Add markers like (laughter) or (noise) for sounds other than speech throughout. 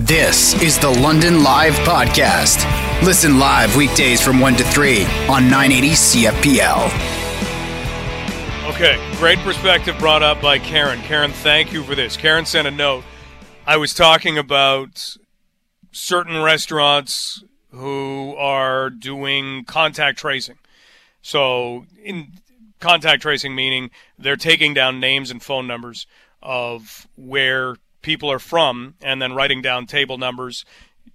This is the London Live Podcast. Listen live weekdays from 1 to 3 on 980 CFPL. Okay, great perspective brought up by Karen. Karen, thank you for this. Karen sent a note. I was talking about certain restaurants who are doing contact tracing. So, in contact tracing, meaning they're taking down names and phone numbers of where people are from and then writing down table numbers.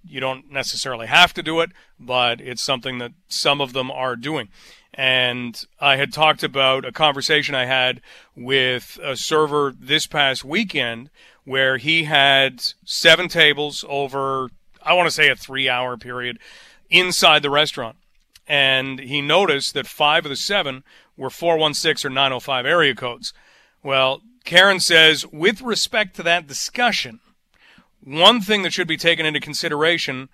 You don't necessarily have to do it, but it's something that some of them are doing. And I had talked about a conversation I had with a server this past weekend where he had seven tables over, I want to say a three hour period inside the restaurant. And he noticed that five of the seven were 416 or 905 area codes. Well, Karen says, with respect to that discussion, one thing that should be taken into consideration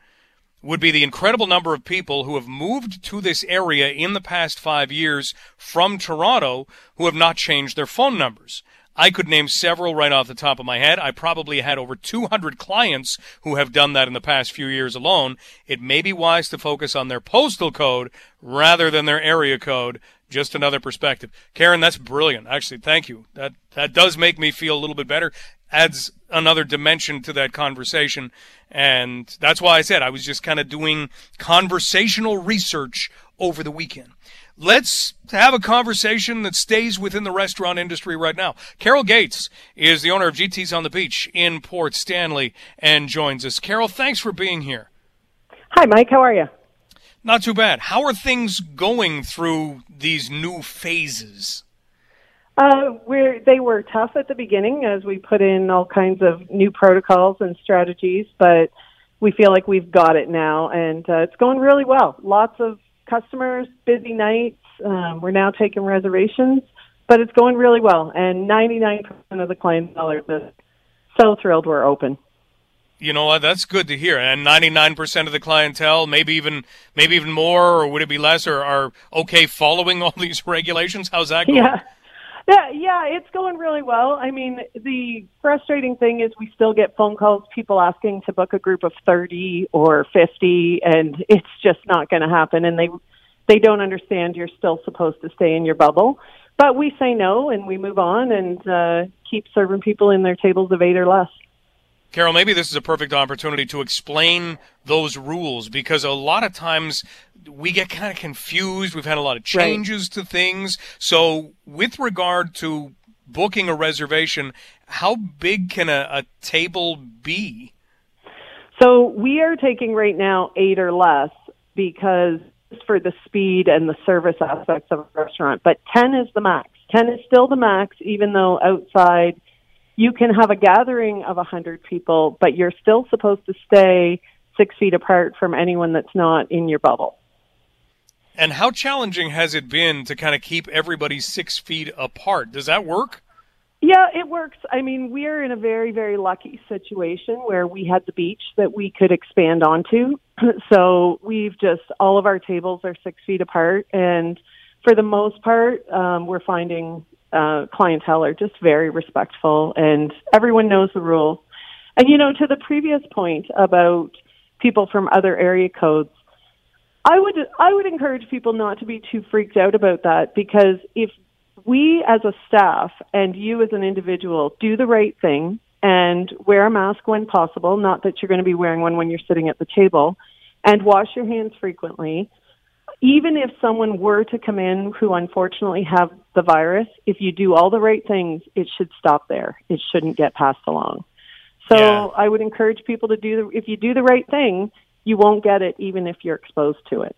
would be the incredible number of people who have moved to this area in the past five years from Toronto who have not changed their phone numbers. I could name several right off the top of my head. I probably had over 200 clients who have done that in the past few years alone. It may be wise to focus on their postal code rather than their area code. Just another perspective. Karen, that's brilliant. Actually, thank you. That that does make me feel a little bit better. Adds another dimension to that conversation. And that's why I said I was just kind of doing conversational research over the weekend let's have a conversation that stays within the restaurant industry right now. Carol Gates is the owner of GT's on the Beach in Port Stanley and joins us. Carol, thanks for being here. Hi, Mike. How are you? Not too bad. How are things going through these new phases? Uh, we're, they were tough at the beginning as we put in all kinds of new protocols and strategies, but we feel like we've got it now, and uh, it's going really well. Lots of customers, busy nights. Um, we're now taking reservations, but it's going really well. And 99% of the clientele are just so thrilled we're open. You know what? That's good to hear. And 99% of the clientele, maybe even maybe even more, or would it be less, or are okay following (laughs) all these regulations? How's that going? Yeah. Yeah, yeah, it's going really well. I mean, the frustrating thing is we still get phone calls, people asking to book a group of 30 or 50, and it's just not going to happen. And they, they don't understand you're still supposed to stay in your bubble. But we say no and we move on and uh, keep serving people in their tables of eight or less. Carol, maybe this is a perfect opportunity to explain those rules because a lot of times we get kind of confused. We've had a lot of changes right. to things. So, with regard to booking a reservation, how big can a, a table be? So, we are taking right now eight or less because for the speed and the service aspects of a restaurant, but 10 is the max. 10 is still the max, even though outside you can have a gathering of a 100 people, but you're still supposed to stay six feet apart from anyone that's not in your bubble. And how challenging has it been to kind of keep everybody six feet apart? Does that work? Yeah, it works. I mean, we are in a very, very lucky situation where we had the beach that we could expand onto. (clears throat) so we've just, all of our tables are six feet apart. And for the most part, um, we're finding uh, clientele are just very respectful and everyone knows the rules. And, you know, to the previous point about people from other area codes, I would I would encourage people not to be too freaked out about that because if we as a staff and you as an individual do the right thing and wear a mask when possible, not that you're going to be wearing one when you're sitting at the table, and wash your hands frequently, even if someone were to come in who unfortunately have the virus, if you do all the right things, it should stop there. It shouldn't get passed along. So yeah. I would encourage people to do the, if you do the right thing, you won't get it even if you're exposed to it.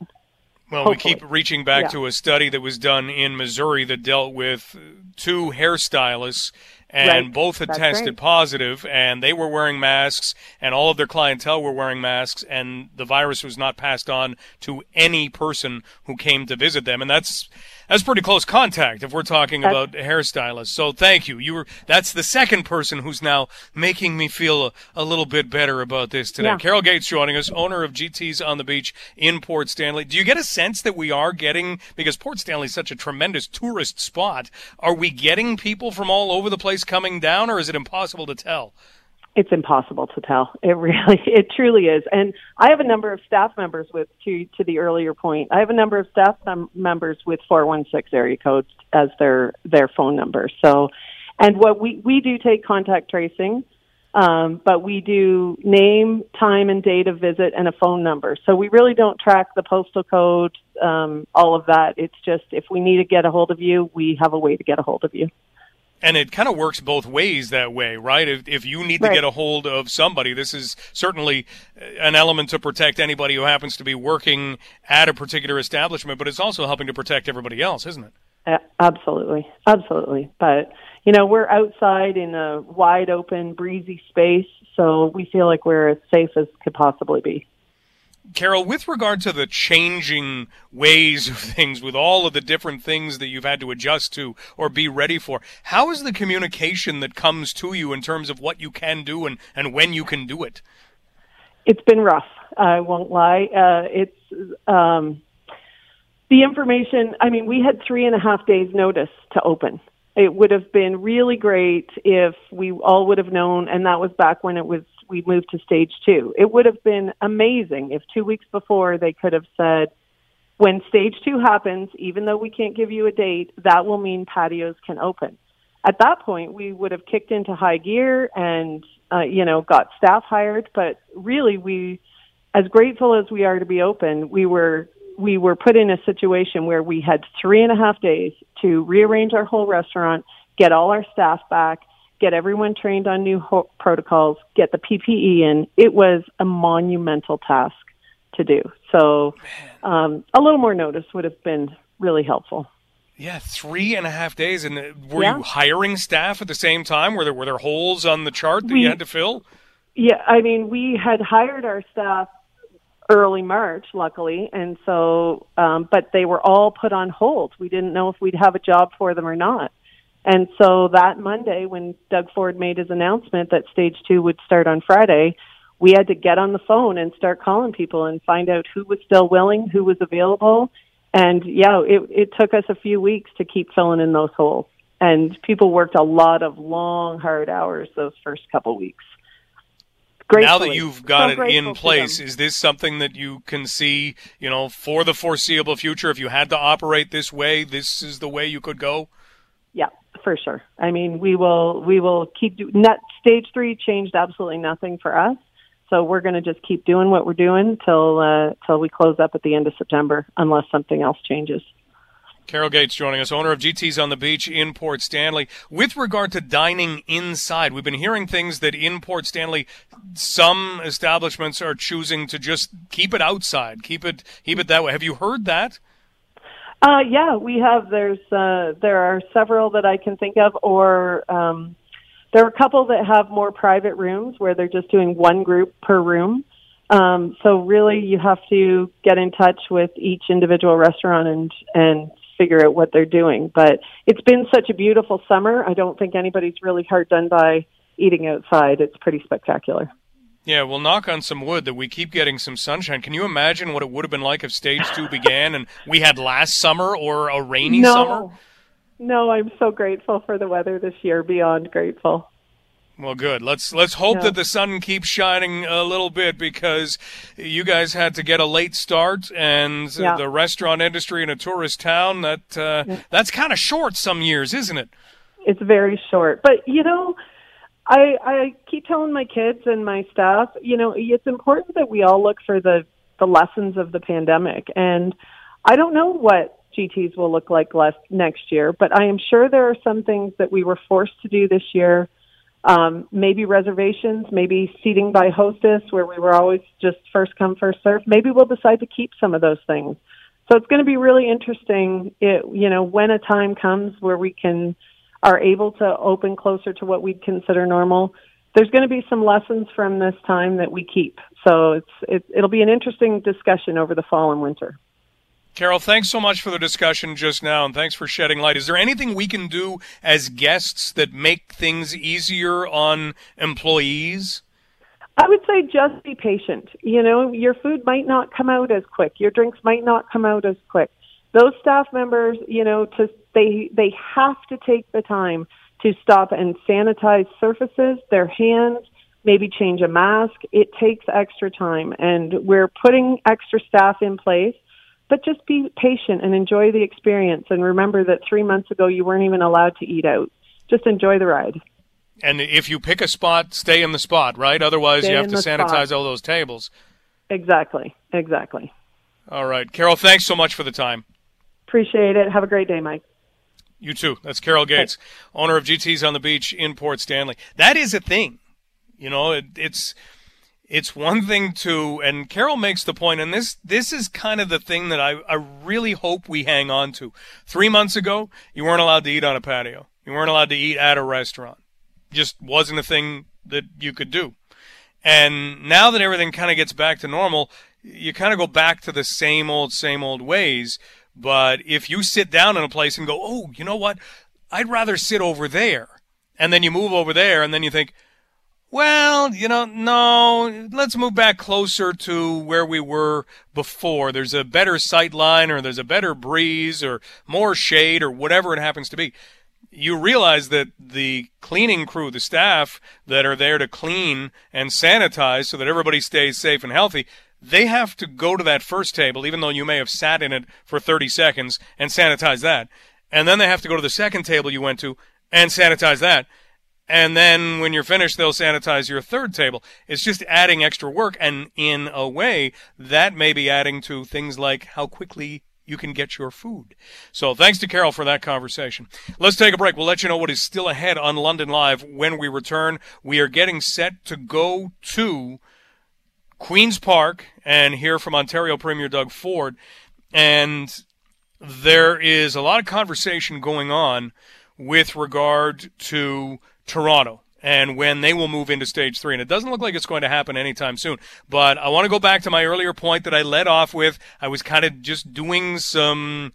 Well, Hopefully. we keep reaching back yeah. to a study that was done in Missouri that dealt with two hairstylists and right. both had That's tested right. positive, and they were wearing masks, and all of their clientele were wearing masks, and the virus was not passed on to any person who came to visit them, and that's that's pretty close contact if we're talking that's, about hairstylists. So thank you. You were that's the second person who's now making me feel a, a little bit better about this today. Yeah. Carol Gates joining us, owner of GT's on the Beach in Port Stanley. Do you get a sense that we are getting because Port Stanley is such a tremendous tourist spot? Are we getting people from all over the place coming down, or is it impossible to tell? It's impossible to tell. It really, (laughs) it truly is. And I have a number of staff members with, to, to the earlier point, I have a number of staff mem- members with 416 area codes as their, their phone number. So, and what we, we do take contact tracing, um, but we do name, time, and date of visit and a phone number. So we really don't track the postal code, um, all of that. It's just if we need to get a hold of you, we have a way to get a hold of you and it kind of works both ways that way, right? If, if you need to get a hold of somebody, this is certainly an element to protect anybody who happens to be working at a particular establishment, but it's also helping to protect everybody else, isn't it? Uh, absolutely, absolutely. But you know, we're outside in a wide open, breezy space, so we feel like we're as safe as could possibly be. Carol, with regard to the changing ways of things, with all of the different things that you've had to adjust to or be ready for, how is the communication that comes to you in terms of what you can do and, and when you can do it? It's been rough. I won't lie. Uh, it's um, the information. I mean, we had three and a half days' notice to open. It would have been really great if we all would have known, and that was back when it was we moved to stage two. It would have been amazing if two weeks before they could have said, when stage two happens, even though we can't give you a date, that will mean patios can open. At that point, we would have kicked into high gear and, uh, you know, got staff hired. But really, we, as grateful as we are to be open, we were we were put in a situation where we had three and a half days to rearrange our whole restaurant, get all our staff back, get everyone trained on new ho- protocols, get the PPE in. It was a monumental task to do. So um, a little more notice would have been really helpful. Yeah, three and a half days, and uh, were yeah. you hiring staff at the same time? Were there were there holes on the chart that we, you had to fill? Yeah, I mean, we had hired our staff early March, luckily, and so, um, but they were all put on hold. We didn't know if we'd have a job for them or not. And so that Monday, when Doug Ford made his announcement that stage two would start on Friday, we had to get on the phone and start calling people and find out who was still willing, who was available. And yeah, it, it took us a few weeks to keep filling in those holes. And people worked a lot of long, hard hours those first couple weeks. Now that you've got so it in place, is this something that you can see, you know, for the foreseeable future? If you had to operate this way, this is the way you could go? Yeah, for sure. I mean, we will we will keep do, net stage three changed absolutely nothing for us. So we're going to just keep doing what we're doing till uh, till we close up at the end of September, unless something else changes. Carol Gates joining us, owner of GT's on the Beach in Port Stanley. With regard to dining inside, we've been hearing things that in Port Stanley, some establishments are choosing to just keep it outside, keep it keep it that way. Have you heard that? Uh, yeah, we have. There's uh, there are several that I can think of, or um, there are a couple that have more private rooms where they're just doing one group per room. Um, so really, you have to get in touch with each individual restaurant and and figure out what they're doing. But it's been such a beautiful summer. I don't think anybody's really hard done by eating outside. It's pretty spectacular. Yeah, we'll knock on some wood that we keep getting some sunshine. Can you imagine what it would have been like if stage two began and we had last summer or a rainy no. summer? No, I'm so grateful for the weather this year. Beyond grateful. Well, good. Let's let's hope yeah. that the sun keeps shining a little bit because you guys had to get a late start, and yeah. the restaurant industry in a tourist town that uh, yeah. that's kind of short some years, isn't it? It's very short, but you know, I I keep telling my kids and my staff, you know, it's important that we all look for the the lessons of the pandemic. And I don't know what GTs will look like less next year, but I am sure there are some things that we were forced to do this year. Um, maybe reservations, maybe seating by hostess, where we were always just first come first serve. Maybe we'll decide to keep some of those things. So it's going to be really interesting. It, you know, when a time comes where we can are able to open closer to what we'd consider normal, there's going to be some lessons from this time that we keep. So it's it, it'll be an interesting discussion over the fall and winter. Carol, thanks so much for the discussion just now, and thanks for shedding light. Is there anything we can do as guests that make things easier on employees? I would say just be patient. You know, your food might not come out as quick. Your drinks might not come out as quick. Those staff members, you know, to they they have to take the time to stop and sanitize surfaces, their hands, maybe change a mask. It takes extra time, and we're putting extra staff in place. But just be patient and enjoy the experience. And remember that three months ago you weren't even allowed to eat out. Just enjoy the ride. And if you pick a spot, stay in the spot, right? Otherwise, Stay you have to sanitize spot. all those tables. Exactly. Exactly. All right. Carol, thanks so much for the time. Appreciate it. Have a great day, Mike. You too. That's Carol Gates, owner of GT's on the Beach in Port Stanley. That is a thing. You know, it, it's it's one thing to, and Carol makes the point, and this this is kind of the thing that I, I really hope we hang on to. Three months ago, you weren't allowed to eat on a patio. You weren't allowed to eat at a restaurant. Just wasn't a thing that you could do. And now that everything kind of gets back to normal, you kind of go back to the same old, same old ways. But if you sit down in a place and go, oh, you know what? I'd rather sit over there. And then you move over there and then you think, well, you know, no, let's move back closer to where we were before. There's a better sight line or there's a better breeze or more shade or whatever it happens to be. You realize that the cleaning crew, the staff that are there to clean and sanitize so that everybody stays safe and healthy, they have to go to that first table, even though you may have sat in it for 30 seconds and sanitize that. And then they have to go to the second table you went to and sanitize that and then when you're finished, they'll sanitize your third table. It's just adding extra work, and in a way, that may be adding to things like how quickly you can get your food. So thanks to Carol for that conversation. Let's take a break. We'll let you know what is still ahead on London Live when we return. We are getting set to go to Queen's Park and hear from Ontario Premier Doug Ford. And there is a lot of conversation going on with regard to Toronto and when they will move into stage three. And it doesn't look like it's going to happen anytime soon. But I want to go back to my earlier point that I led off with. I was kind of just doing some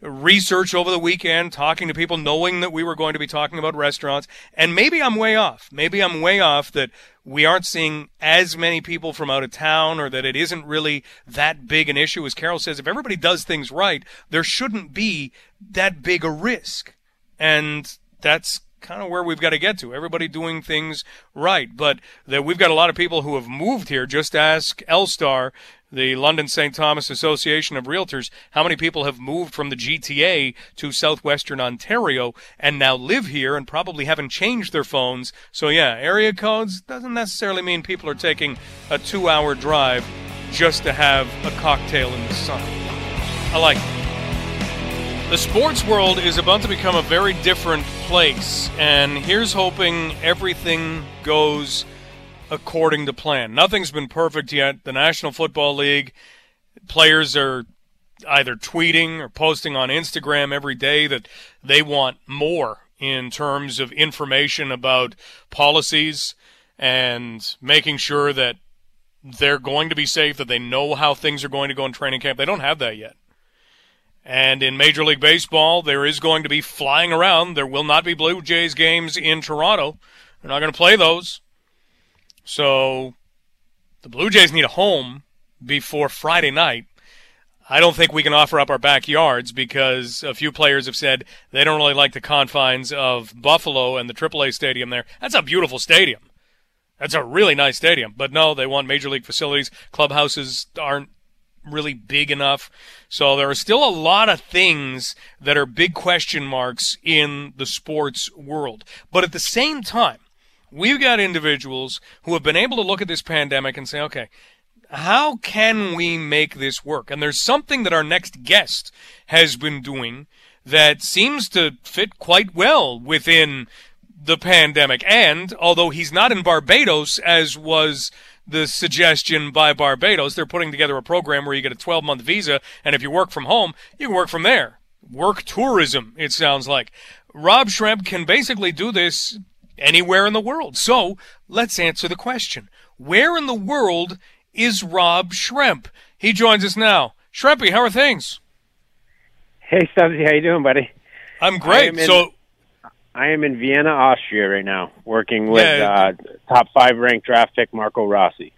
research over the weekend, talking to people, knowing that we were going to be talking about restaurants. And maybe I'm way off. Maybe I'm way off that we aren't seeing as many people from out of town or that it isn't really that big an issue. As Carol says, if everybody does things right, there shouldn't be that big a risk. And that's kind of where we've got to get to. Everybody doing things right. But that we've got a lot of people who have moved here. Just ask LSTAR, the London St. Thomas Association of Realtors, how many people have moved from the GTA to southwestern Ontario and now live here and probably haven't changed their phones. So yeah, area codes doesn't necessarily mean people are taking a two hour drive just to have a cocktail in the sun. I like it. The sports world is about to become a very different place, and here's hoping everything goes according to plan. Nothing's been perfect yet. The National Football League players are either tweeting or posting on Instagram every day that they want more in terms of information about policies and making sure that they're going to be safe, that they know how things are going to go in training camp. They don't have that yet. And in Major League Baseball, there is going to be flying around. There will not be Blue Jays games in Toronto. They're not going to play those. So the Blue Jays need a home before Friday night. I don't think we can offer up our backyards because a few players have said they don't really like the confines of Buffalo and the AAA stadium there. That's a beautiful stadium. That's a really nice stadium. But no, they want major league facilities. Clubhouses aren't really big enough. So there are still a lot of things that are big question marks in the sports world. But at the same time, we've got individuals who have been able to look at this pandemic and say, okay, how can we make this work? And there's something that our next guest has been doing that seems to fit quite well within the pandemic. And although he's not in Barbados, as was the suggestion by Barbados. They're putting together a program where you get a 12 month visa, and if you work from home, you can work from there. Work tourism, it sounds like. Rob Schremp can basically do this anywhere in the world. So let's answer the question Where in the world is Rob Schremp? He joins us now. Schrempy, how are things? Hey, Stubbsy, how you doing, buddy? I'm great. in- so I am in Vienna, Austria right now, working with Yeah. uh, top five ranked draft pick Marco Rossi.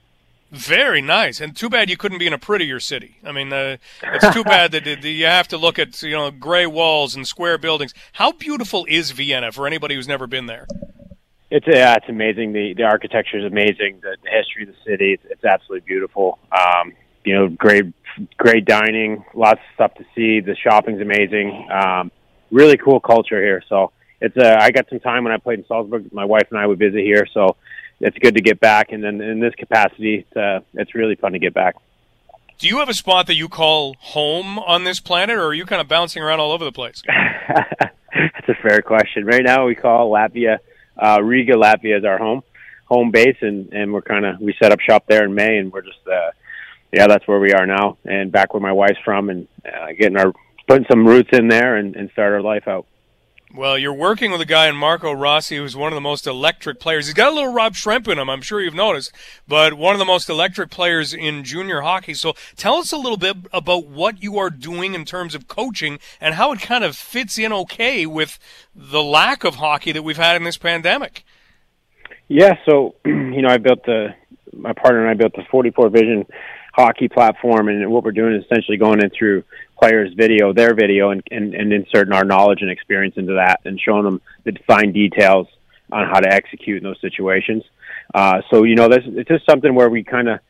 Very nice, and too bad you couldn't be in a prettier city. I mean, uh, it's too (laughs) bad that, that you have to look at you know gray walls and square buildings. How beautiful is Vienna for anybody who's never been there? It's yeah, it's amazing. The the architecture is amazing. The, the history of the city, it's, it's absolutely beautiful. Um, you know, great great dining, lots of stuff to see. The shopping's amazing. Um, really cool culture here. So it's uh, I got some time when I played in Salzburg. My wife and I would visit here, so it's good to get back. And then in this capacity, it's, uh, it's really fun to get back. Do you have a spot that you call home on this planet, or are you kind of bouncing around all over the place? (laughs) That's a fair question. Right now, we call Latvia uh, Riga, Latvia, is our home home base, and and we're kind of we set up shop there in May, and we're just uh, yeah, that's where we are now, and back where my wife's from, and uh, getting our putting some roots in there and, and start our life out. Well, you're working with a guy in Marco Rossi who's one of the most electric players. He's got a little Rob Schremp in him, I'm sure you've noticed, but one of the most electric players in junior hockey. So tell us a little bit about what you are doing in terms of coaching and how it kind of fits in okay with the lack of hockey that we've had in this pandemic. Yeah, so, (clears throat) you know, I built the, my partner and I built the 44 Vision hockey platform, and what we're doing is essentially going in through players' video, their video, and, and, and inserting our knowledge and experience into that, and showing them the fine details on how to execute in those situations. Uh, so you know, this it's just something where we kind of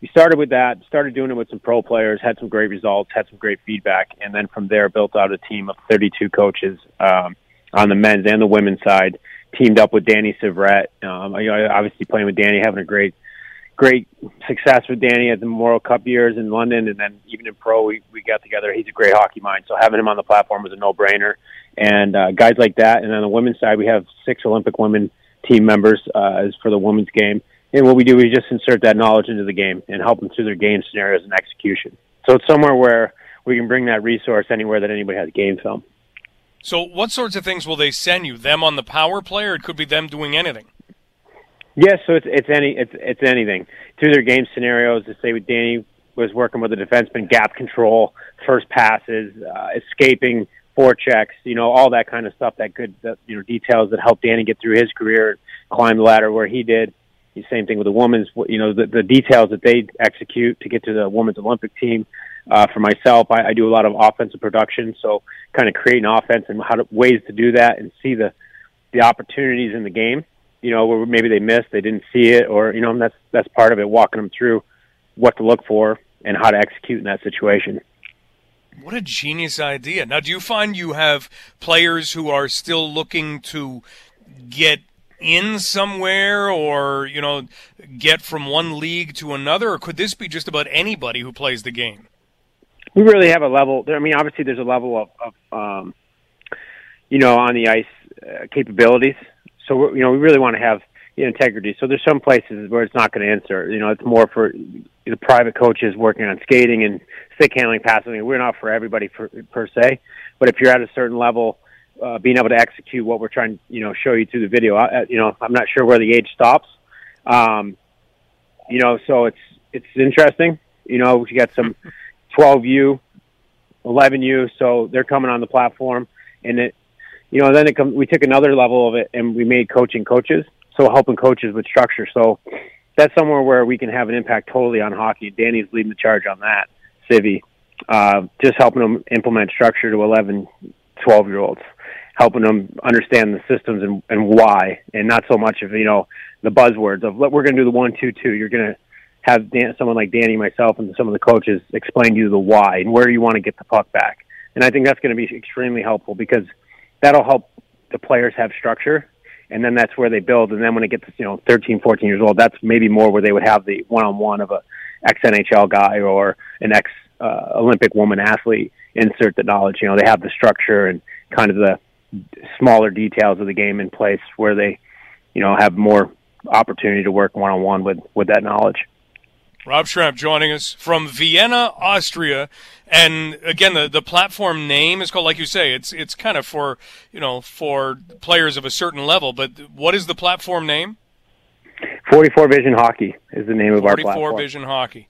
we started with that, started doing it with some pro players, had some great results, had some great feedback, and then from there built out a team of 32 coaches um, on the men's and the women's side. Teamed up with Danny Syvret. Um, you know, obviously playing with Danny, having a great great success with Danny at the Memorial Cup years in London, and then even in pro, we we got together. He's a great hockey mind, so having him on the platform was a no brainer. And uh, guys like that, and on the women's side, we have six Olympic women team members uh, as for the women's game. And what we do is just insert that knowledge into the game and help them through their game scenarios and execution. So it's somewhere where we can bring that resource anywhere that anybody has game film. So, what sorts of things will they send you? Them on the power play, or it could be them doing anything? Yes, so it's it's any it's it's anything through their game scenarios. To say with Danny was working with a defenseman, gap control, first passes, uh, escaping, forechecks, you know, all that kind of stuff. That good, that, you know, details that helped Danny get through his career, climb the ladder where he did. The same thing with the women's, you know, the, the details that they execute to get to the women's Olympic team. Uh, for myself, I, I do a lot of offensive production, so kind of creating offense and how to, ways to do that and see the the opportunities in the game you know, where maybe they missed, they didn't see it, or you know, that's that's part of it, walking them through what to look for and how to execute in that situation. What a genius idea! Now, do you find you have players who are still looking to get in somewhere, or you know, get from one league to another, or could this be just about anybody who plays the game? We really have a level. I mean, obviously, there's a level of, of um, you know, on the ice uh, capabilities so you know we really want to have integrity. So there's some places where it's not going to answer. You know, it's more for the private coaches working on skating and stick handling, passing. We're not for everybody for, per se, but if you're at a certain level, uh, being able to execute what we're trying, to, you know, show you through the video. I, you know, I'm not sure where the age stops. Um, you know, so it's it's interesting. You know, we got some (laughs) 12U, 11U, so they're coming on the platform, and it you know, then it come, we took another level of it and we made coaching coaches. So helping coaches with structure. So that's somewhere where we can have an impact totally on hockey. Danny's leading the charge on that. Civi, uh, just helping them implement structure to 11, 12 year olds, helping them understand the systems and, and why, and not so much of, you know, the buzzwords of we're going to do the one, two, two. You're going to have Dan, someone like Danny, myself, and some of the coaches explain to you the why and where you want to get the puck back. And I think that's going to be extremely helpful because – that'll help the players have structure and then that's where they build. And then when it gets you know 13 14 years old that's maybe more where they would have the one on one of a ex NHL guy or an ex uh, Olympic woman athlete insert the knowledge. You know they have the structure and kind of the smaller details of the game in place where they you know have more opportunity to work one on one with with that knowledge Rob Schremp joining us from Vienna, Austria. And again, the, the platform name is called, like you say, it's it's kind of for you know for players of a certain level. But what is the platform name? Forty Four Vision Hockey is the name of our platform. Forty Four Vision Hockey.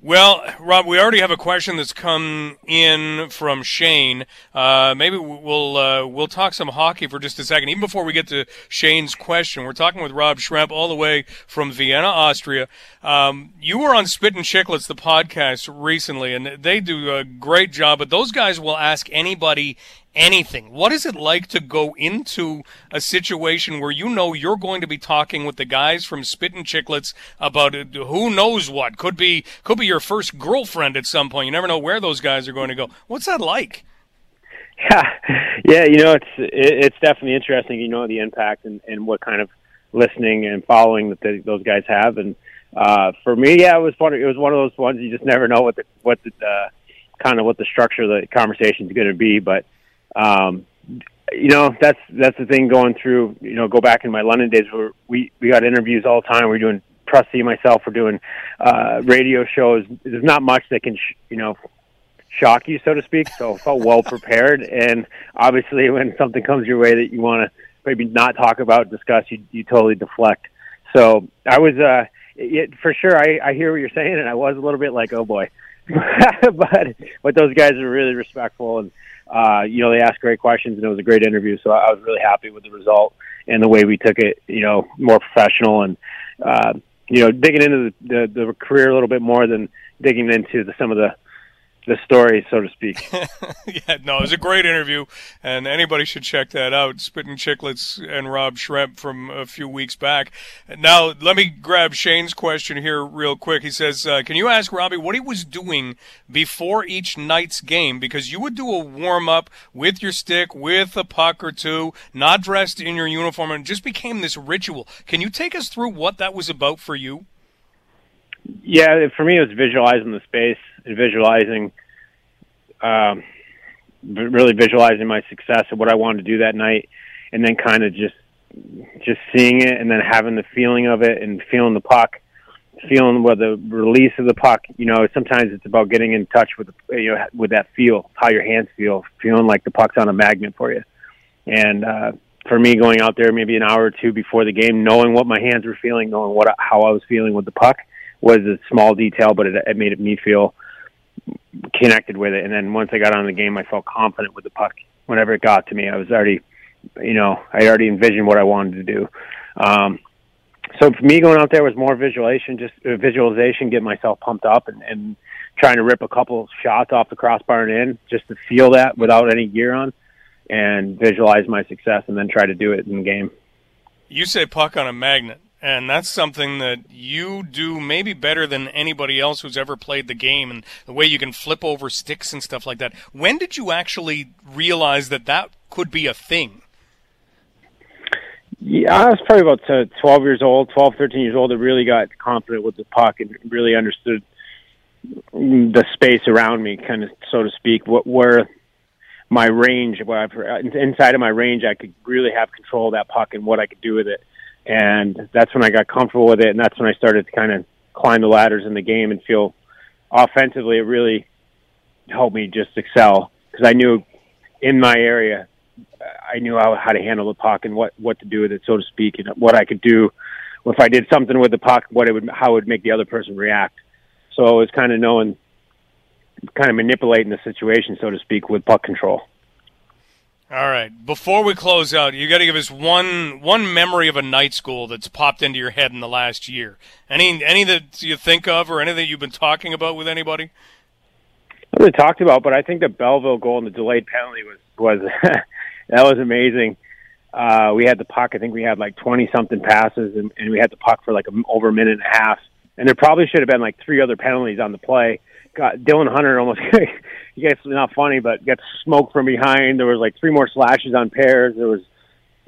Well, Rob, we already have a question that's come in from Shane. Uh, maybe we'll uh, we'll talk some hockey for just a second. Even before we get to Shane's question, we're talking with Rob Schremp all the way from Vienna, Austria. Um, you were on Spit and Chicklets, the podcast, recently, and they do a great job. But those guys will ask anybody anything. What is it like to go into a situation where you know you're going to be talking with the guys from Spittin' Chicklets about uh, who knows what? Could be could be your first girlfriend at some point. You never know where those guys are going to go. What's that like? (laughs) Yeah, yeah. You know, it's it's definitely interesting. You know the impact and and what kind of listening and following that the, those guys have. And uh, for me, yeah, it was fun. It was one of those ones you just never know what the what the uh, kind of what the structure of the conversation is going to be. But um, you know, that's that's the thing going through. You know, go back in my London days where we we got interviews all the time. We we're doing Prusty myself. We're doing uh, radio shows. There's not much that can sh- you know shock you, so to speak. So I felt well prepared. And obviously, when something comes your way that you want to maybe not talk about, discuss, you you totally deflect. So I was, uh, it, for sure, I, I hear what you're saying, and I was a little bit like, oh boy, (laughs) but but those guys are really respectful, and uh, you know they asked great questions, and it was a great interview. So I was really happy with the result and the way we took it. You know, more professional and uh, you know digging into the, the the career a little bit more than digging into the, some of the the story, so to speak. (laughs) yeah, no, it was a great interview, and anybody should check that out. Spittin' Chicklets and Rob Schremp from a few weeks back. Now, let me grab Shane's question here real quick. He says, uh, "Can you ask Robbie what he was doing before each night's game? Because you would do a warm up with your stick, with a puck or two, not dressed in your uniform, and just became this ritual. Can you take us through what that was about for you?" Yeah, for me, it was visualizing the space and visualizing, um, really visualizing my success and what I wanted to do that night, and then kind of just just seeing it and then having the feeling of it and feeling the puck, feeling what the release of the puck. You know, sometimes it's about getting in touch with the, you know with that feel, how your hands feel, feeling like the puck's on a magnet for you. And uh, for me, going out there maybe an hour or two before the game, knowing what my hands were feeling, knowing what how I was feeling with the puck, was a small detail, but it, it made me feel connected with it. And then once I got on the game, I felt confident with the puck. Whenever it got to me, I was already, you know, I already envisioned what I wanted to do. Um, so for me, going out there was more visualization, just uh, visualization, get myself pumped up, and, and trying to rip a couple shots off the crossbar and in, just to feel that without any gear on, and visualize my success, and then try to do it in the game. You say puck on a magnet. And that's something that you do maybe better than anybody else who's ever played the game and the way you can flip over sticks and stuff like that. When did you actually realize that that could be a thing? Yeah, I was probably about uh, 12 years old, 12, 13 years old. I really got confident with the puck and really understood the space around me, kind of, so to speak, what where my range, what I've, inside of my range, I could really have control of that puck and what I could do with it and that's when I got comfortable with it, and that's when I started to kind of climb the ladders in the game and feel offensively it really helped me just excel because I knew in my area I knew how, to handle the puck and what what to do with it, so to speak, and what I could do if I did something with the puck, what it would how it would make the other person react. So it was kind of knowing, kind of manipulating the situation, so to speak, with puck control. All right. Before we close out, you got to give us one one memory of a night school that's popped into your head in the last year. Any any that you think of, or anything you've been talking about with anybody? I haven't talked about, but I think the Belleville goal and the delayed penalty was was (laughs) that was amazing. Uh, we had the puck. I think we had like twenty something passes, and, and we had the puck for like a, over a minute and a half. And there probably should have been like three other penalties on the play. God, Dylan Hunter almost (laughs) you guys not funny, but got smoked from behind. There was like three more slashes on pairs. There was,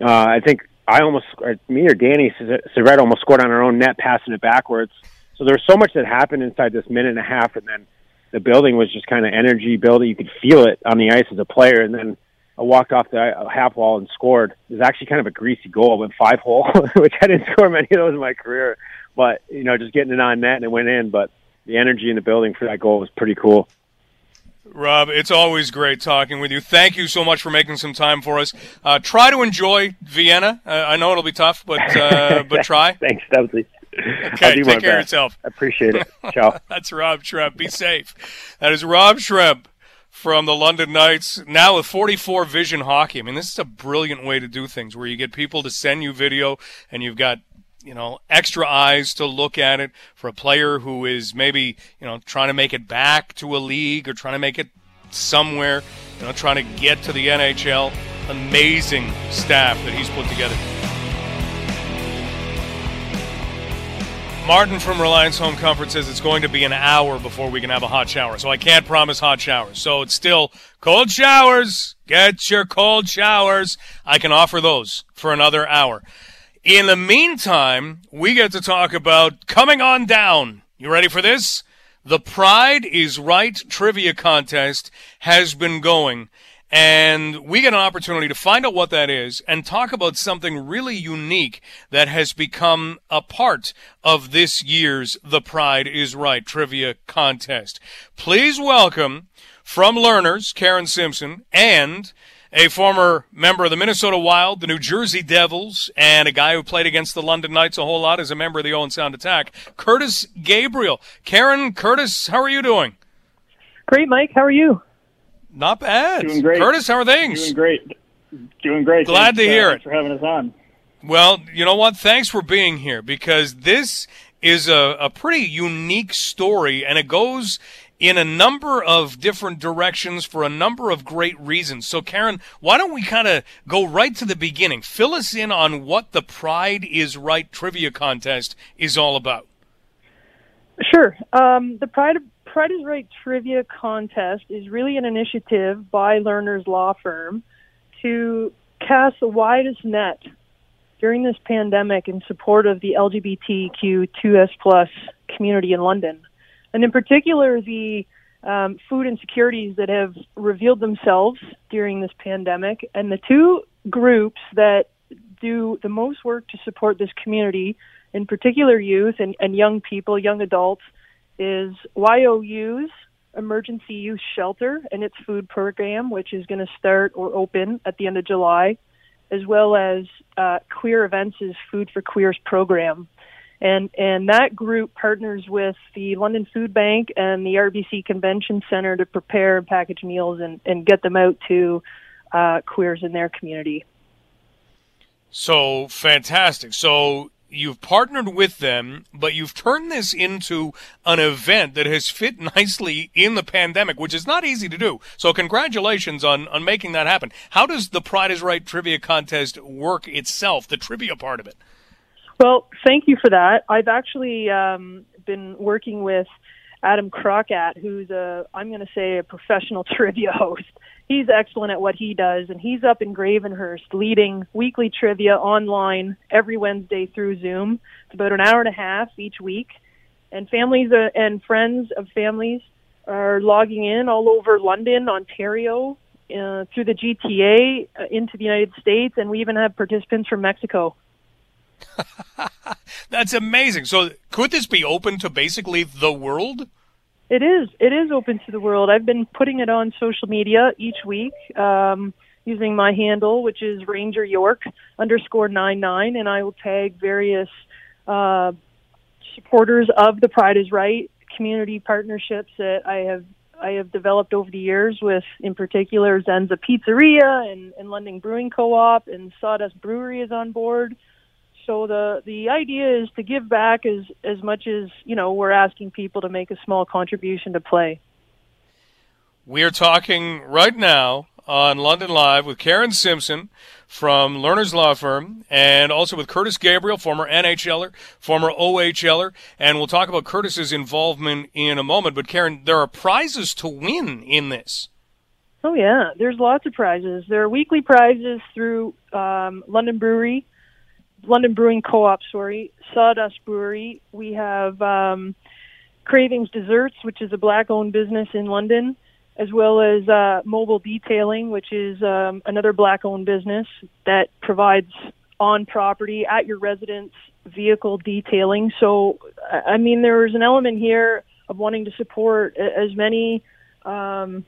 uh, I think I almost, me or Danny Syvret almost scored on our own net, passing it backwards. So there was so much that happened inside this minute and a half, and then the building was just kind of energy building. You could feel it on the ice as a player, and then I walked off the half wall and scored. It was actually kind of a greasy goal. I went five hole, (laughs) which I didn't score many of those in my career. But you know, just getting it on net and it went in. But the energy in the building for that goal was pretty cool. Rob, it's always great talking with you. Thank you so much for making some time for us. Uh, try to enjoy Vienna. Uh, I know it'll be tough, but uh, (laughs) but try. Thanks, Dudley. Okay, take care of yourself. I appreciate it. (laughs) Ciao. That's Rob Schremp. Be safe. That is Rob Schremp from the London Knights, now with 44 Vision Hockey. I mean, this is a brilliant way to do things where you get people to send you video and you've got you know, extra eyes to look at it for a player who is maybe, you know, trying to make it back to a league or trying to make it somewhere. you know, trying to get to the NHL. Amazing staff that he's put together. Martin from Reliance Home Comfort says it's going to be an hour before we can have a hot shower. So I can't promise hot showers. So it's still cold showers. Get your cold showers. I can offer those for another hour. In the meantime, we get to talk about coming on down. You ready for this? The Pride is Right trivia contest has been going and we get an opportunity to find out what that is and talk about something really unique that has become a part of this year's The Pride is Right trivia contest. Please welcome from Lerners, Karen Simpson, and a former member of the Minnesota Wild, the New Jersey Devils, and a guy who played against the London Knights a whole lot as a member of the Owen Sound Attack, Curtis Gabriel. Karen, Curtis, how are you doing? Great, Mike. How are you? Not bad. Doing great. Curtis, how are things? Doing great. Doing great. Glad thanks, to hear uh, it. Thanks for having us on. Well, you know what? Thanks for being here because this is a, a pretty unique story and it goes in a number of different directions for a number of great reasons. So, Karen, why don't we kind of go right to the beginning? Fill us in on what the Pride is Right trivia contest is all about. Sure. Um, the Pride Pride is Right trivia contest is really an initiative by Lerners Law Firm to cast the widest net during this pandemic in support of the LGBTQ2S plus community in London, and in particular the um, food insecurities that have revealed themselves during this pandemic, and the two groups that do the most work to support this community, in particular youth and, and young people, young adults, is YOU's Emergency Youth Shelter and its food program, which is going to start or open at the end of July, as well as uh, Queer Events' Food for Queers program. And, and that group partners with the London Food Bank and the RBC Convention Center to prepare and package meals and, and get them out to uh, queers in their community. So fantastic. So you've partnered with them, but you've turned this into an event that has fit nicely in the pandemic, which is not easy to do. So congratulations on, on making that happen. How does the Pride is Right trivia contest work itself, the trivia part of it? Well, thank you for that. I've actually um, been working with Adam Crockett, who's a, I'm going to say, a professional (laughs) trivia host. He's excellent at what he does, and he's up in Gravenhurst leading weekly trivia online every Wednesday through Zoom. It's about an hour and a half each week, and families uh, and friends of families are logging in all over London, Ontario, uh, through the GTA uh, into the United States, and we even have participants from Mexico. (laughs) That's amazing. So, could this be open to basically the world? It is. It is open to the world. I've been putting it on social media each week um, using my handle, which is Ranger York underscore nine nine, and I will tag various uh, supporters of the Pride is Right community partnerships that I have I have developed over the years with, in particular, Zenza Pizzeria and, and London Brewing Co-op, and Sawdust Brewery is on board. So the the idea is to give back as as much as you know we're asking people to make a small contribution to play. We are talking right now on London Live with Karen Simpson from Lerners Law Firm and also with Curtis Gabriel, former NHLer, former OHLer, and we'll talk about Curtis's involvement in a moment. But Karen, there are prizes to win in this. Oh yeah, there's lots of prizes. There are weekly prizes through um, London Brewery London Brewing Co-op, sorry, Sawdust Brewery. We have um, Cravings Desserts, which is a black-owned business in London, as well as uh, Mobile Detailing, which is um, another black-owned business that provides on-property at your residence vehicle detailing. So, I mean, there is an element here of wanting to support as many um,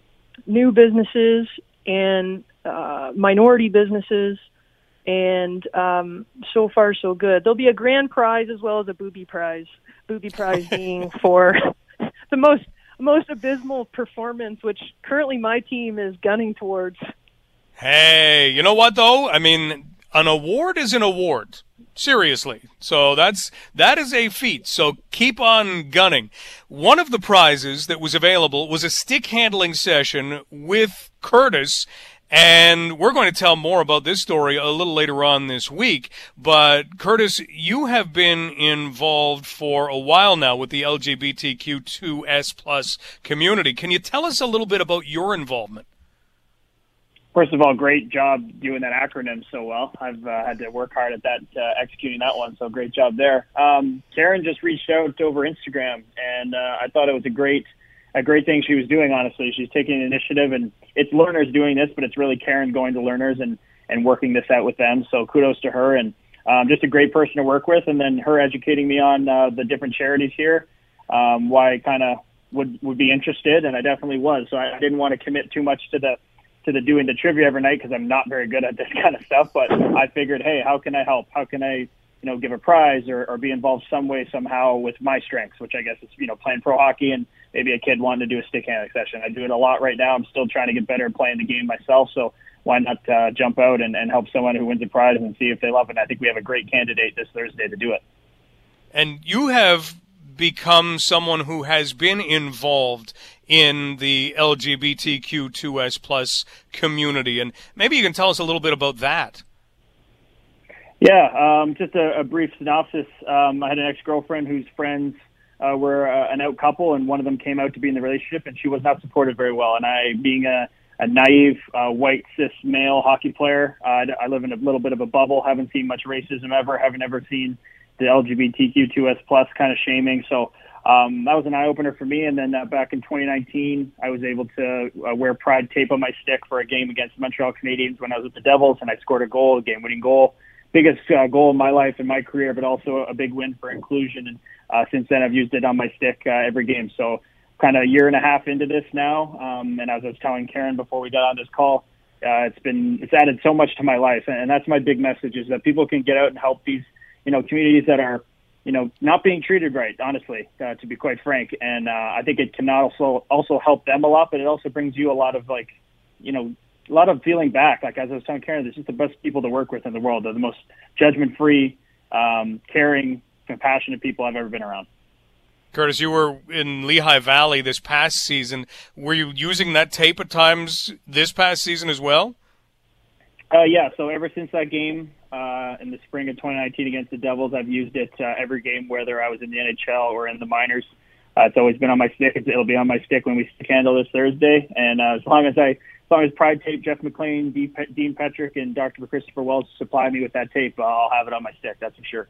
new businesses and uh, minority businesses and um, so far so good. There'll be a grand prize as well as a booby prize. Booby prize being (laughs) for (laughs) the most most abysmal performance, which currently my team is gunning towards. Hey, you know what though? I mean, an award is an award. Seriously. So that's that is a feat. So keep on gunning. One of the prizes that was available was a stick handling session with Curtis and we're going to tell more about this story a little later on this week. But Curtis, you have been involved for a while now with the LGBTQ2S plus community. Can you tell us a little bit about your involvement? First of all, great job doing that acronym so well. I've uh, had to work hard at that, uh, executing that one. So great job there. Um, Karen just reached out over Instagram, and uh, I thought it was a great, a great thing she was doing. Honestly, she's taking initiative, and it's Lerners doing this, but it's really Karen going to Lerners and and working this out with them. So kudos to her, and um, just a great person to work with. And then her educating me on uh, the different charities here, um, why I kind of would would be interested, and I definitely was. So I, I didn't want to commit too much to the to the doing the trivia every night because I'm not very good at (laughs) this kind of stuff. But I figured, hey, how can I help? How can I, you know, give a prize or, or be involved some way somehow with my strengths, which I guess is you know playing pro hockey and maybe a kid wanting to do a stick handling session. I do it a lot right now. I'm still trying to get better at playing the game myself. So why not uh, jump out and, and help someone who wins a prize and see if they love it? And I think we have a great candidate this Thursday to do it. And you have become someone who has been involved in the LGBTQ2S plus community. And maybe you can tell us a little bit about that. Yeah, um, just a, a, brief synopsis. Um, I had an ex-girlfriend whose friends uh, were uh, an out couple, and one of them came out to be in the relationship, and she was not supported very well. And I, being a, a naive uh, white cis male hockey player, uh, I live in a little bit of a bubble. Haven't seen much racism ever. Haven't ever seen the LGBTQ2S plus kind of shaming. So um, that was an eye opener for me. And then uh, back in 2019, I was able to uh, wear pride tape on my stick for a game against the Montreal Canadiens when I was with the Devils, and I scored a goal, a game-winning goal, biggest uh, goal in my life and my career, but also a big win for inclusion. And uh, since then, I've used it on my stick uh, every game. So kind of a year and a half into this now, um, and as I was telling Karen before we got on this call. Uh, it's been it's added so much to my life, and, that's my big message: is that people can get out and help these you know communities that are you know, not being treated right, honestly, uh, to be quite frank. And uh, I think it can also also help them a lot, but it also brings you a lot of like, you know, a lot of feeling back. Like as I was telling Karen, they're just the best people to work with in the world. They're the most judgment-free, um, caring, compassionate people I've ever been around. Curtis, you were in Lehigh Valley this past season. Were you using that tape at times this past season as well? Uh, yeah. So ever since that game, uh, in the spring of 2019 against the Devils. I've used it uh, every game, whether I was in the NHL or in the minors. Uh, it's always been on my stick. It'll be on my stick when we stick handle this Thursday. And uh, as long as I, as long as Pride Tape, Jeff McLean, Dean Petrick, and Dr. Kristopher Wells supply me with that tape, I'll have it on my stick. That's for sure.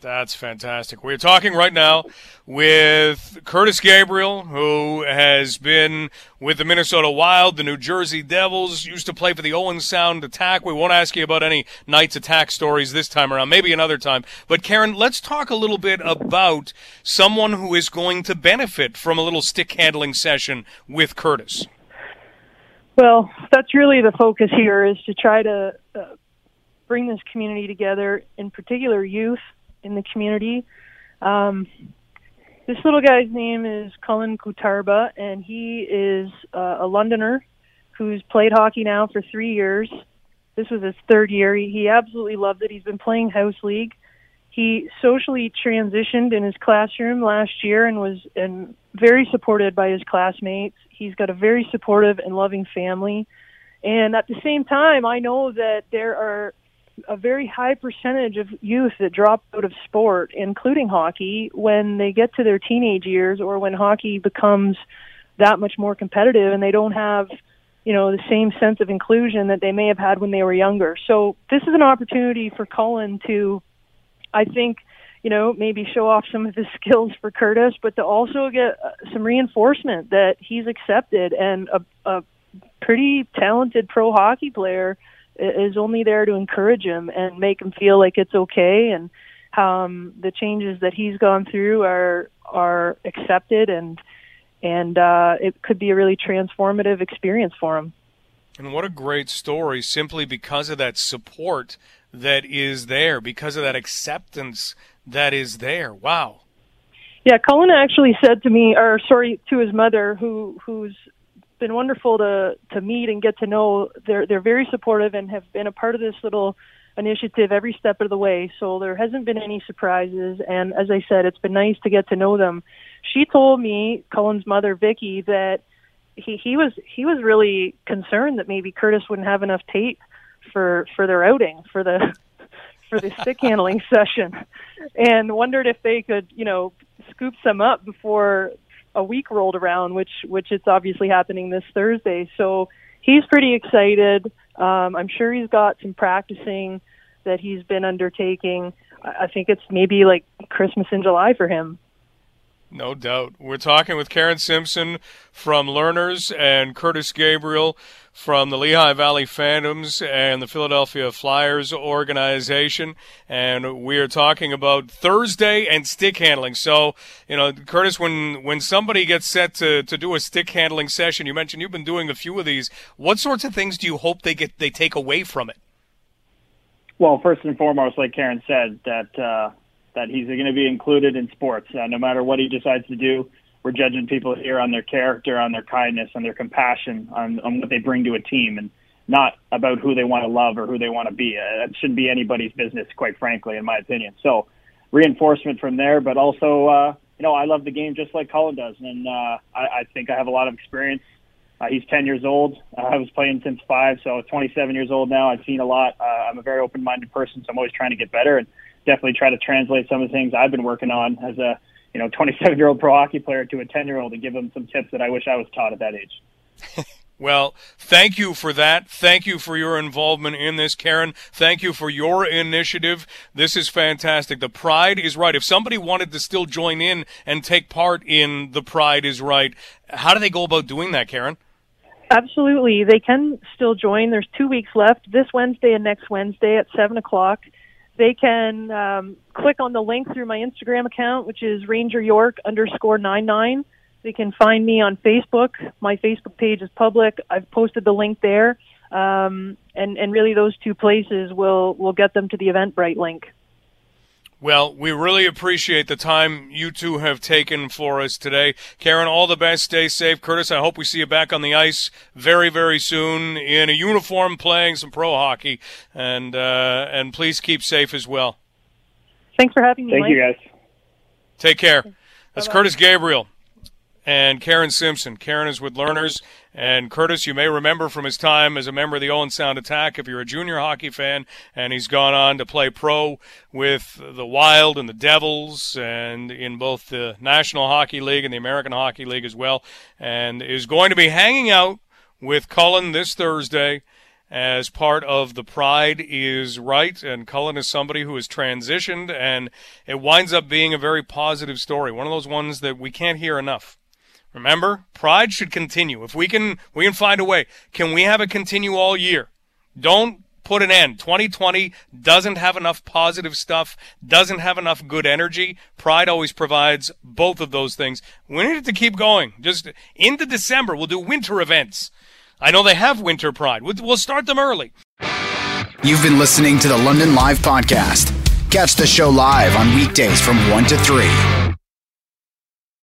That's fantastic. We're talking right now with Curtis Gabriel, who has been with the Minnesota Wild, the New Jersey Devils, used to play for the Owen Sound Attack. We won't ask you about any Knights Attack stories this time around, maybe another time. But Karen, let's talk a little bit about someone who is going to benefit from a little stick handling session with Curtis. Well, that's really the focus here is to try to uh, bring this community together, in particular youth in the community. Um, this little guy's name is Cullen Kutarba, and he is uh, a Londoner who's played hockey now for three years. This was his third year. He, he absolutely loved it. He's been playing house league. He socially transitioned in his classroom last year and was and very supported by his classmates. He's got a very supportive and loving family. And at the same time, I know that there are a very high percentage of youth that drop out of sport, including hockey, when they get to their teenage years or when hockey becomes that much more competitive and they don't have, you know, the same sense of inclusion that they may have had when they were younger. So this is an opportunity for Cullen to, I think, you know, maybe show off some of his (laughs) skills for Curtis, but to also get uh, some reinforcement that he's accepted and a, a pretty talented pro hockey player is only there to encourage him and make him feel like it's okay and um, the changes that he's gone through are are accepted and and uh, it could be a really transformative experience for him. And what a great story! Simply because of that support that is there, because of that acceptance that is there. Wow. Yeah, Cullen actually said to me, or sorry, to his mother, who who's been wonderful to to meet and get to know. They're they're very supportive and have been a part of this little initiative every step of the way. So there hasn't been any surprises. And as I said, it's been nice to get to know them. She told me, Cullen's mother, Vicky, that he, he was he was really concerned that maybe Curtis wouldn't have enough tape for for their outing for the (laughs) for the stick (laughs) handling session, and wondered if they could you know scoop some up before a week rolled around, which which it's obviously happening this Thursday. So he's pretty excited. Um, I'm sure he's got some practicing that he's been undertaking. I think it's maybe like Christmas in July for him. No doubt. We're talking with Karen Simpson from Lerners and Curtis Gabriel from the Lehigh Valley Phantoms and the Philadelphia Flyers organization. And we are talking about Thursday and stick handling. So, you know, Curtis, when, when somebody gets set to, to do a stick handling session, you mentioned you've been doing a few of these. What sorts of things do you hope they get, they take away from it? Well, first and foremost, like Karen said, that, uh, that he's going to be included in sports. Uh, no matter what he decides to do, we're judging people here on their character, on their kindness, on their compassion, on, on what they bring to a team, and not about who they want to love or who they want to be. Uh, that shouldn't be anybody's business, quite frankly, in my opinion. So, reinforcement from there, but also, uh, you know, I love the game just like Cullen does, and uh, I, I think I have a lot of experience. Uh, he's 10 years old. Uh, I was playing since five, so 27 years old now. I've seen a lot. Uh, I'm a very open-minded person, so I'm always trying to get better. And definitely try to translate some of the things I've been working on as a you know 27 year old pro hockey player to a 10 year old and give them some tips that I wish I was taught at that age. (laughs) Well, thank you for that. Thank you for your involvement in this, Karen. Thank you for your initiative. This is fantastic. The Pride is right. If somebody wanted to still join in and take part in the Pride is right, how do they go about doing that, Karen? Absolutely. They can still join. There's two weeks left this Wednesday and next Wednesday at 7 o'clock they can um, click on the link through my Instagram account, which is Ranger York underscore nine nine. They can find me on Facebook. My Facebook page is public. I've posted the link there, um, and and really those two places will will get them to the Eventbrite link. Well, we really appreciate the time you two have taken for us today. Karen, all the best. Stay safe. Curtis, I hope we see you back on the ice very, very soon in a uniform playing some pro hockey. And, uh, and please keep safe as well. Thanks for having me. Thank Mike. you, guys. Take care. That's Bye-bye. Curtis Gabriel and Karen Simpson. Karen is with Lerners. And Curtis, you may remember from his time as a member of the Owen Sound Attack, if you're a junior hockey fan, and he's gone on to play pro with the Wild and the Devils, and in both the National Hockey League and the American Hockey League as well, and is going to be hanging out with Cullen this Thursday as part of the Pride is Right. And Cullen is somebody who has transitioned, and it winds up being a very positive story. One of those ones that we can't hear enough. Remember, pride should continue. If we can, we can find a way. Can we have it continue all year? Don't put an end. 2020 doesn't have enough positive stuff, doesn't have enough good energy. Pride always provides both of those things. We need it to keep going. Just into December, we'll do winter events. I know they have winter pride. We'll start them early. You've been listening to the London Live podcast. Catch the show live on weekdays from 1 to 3.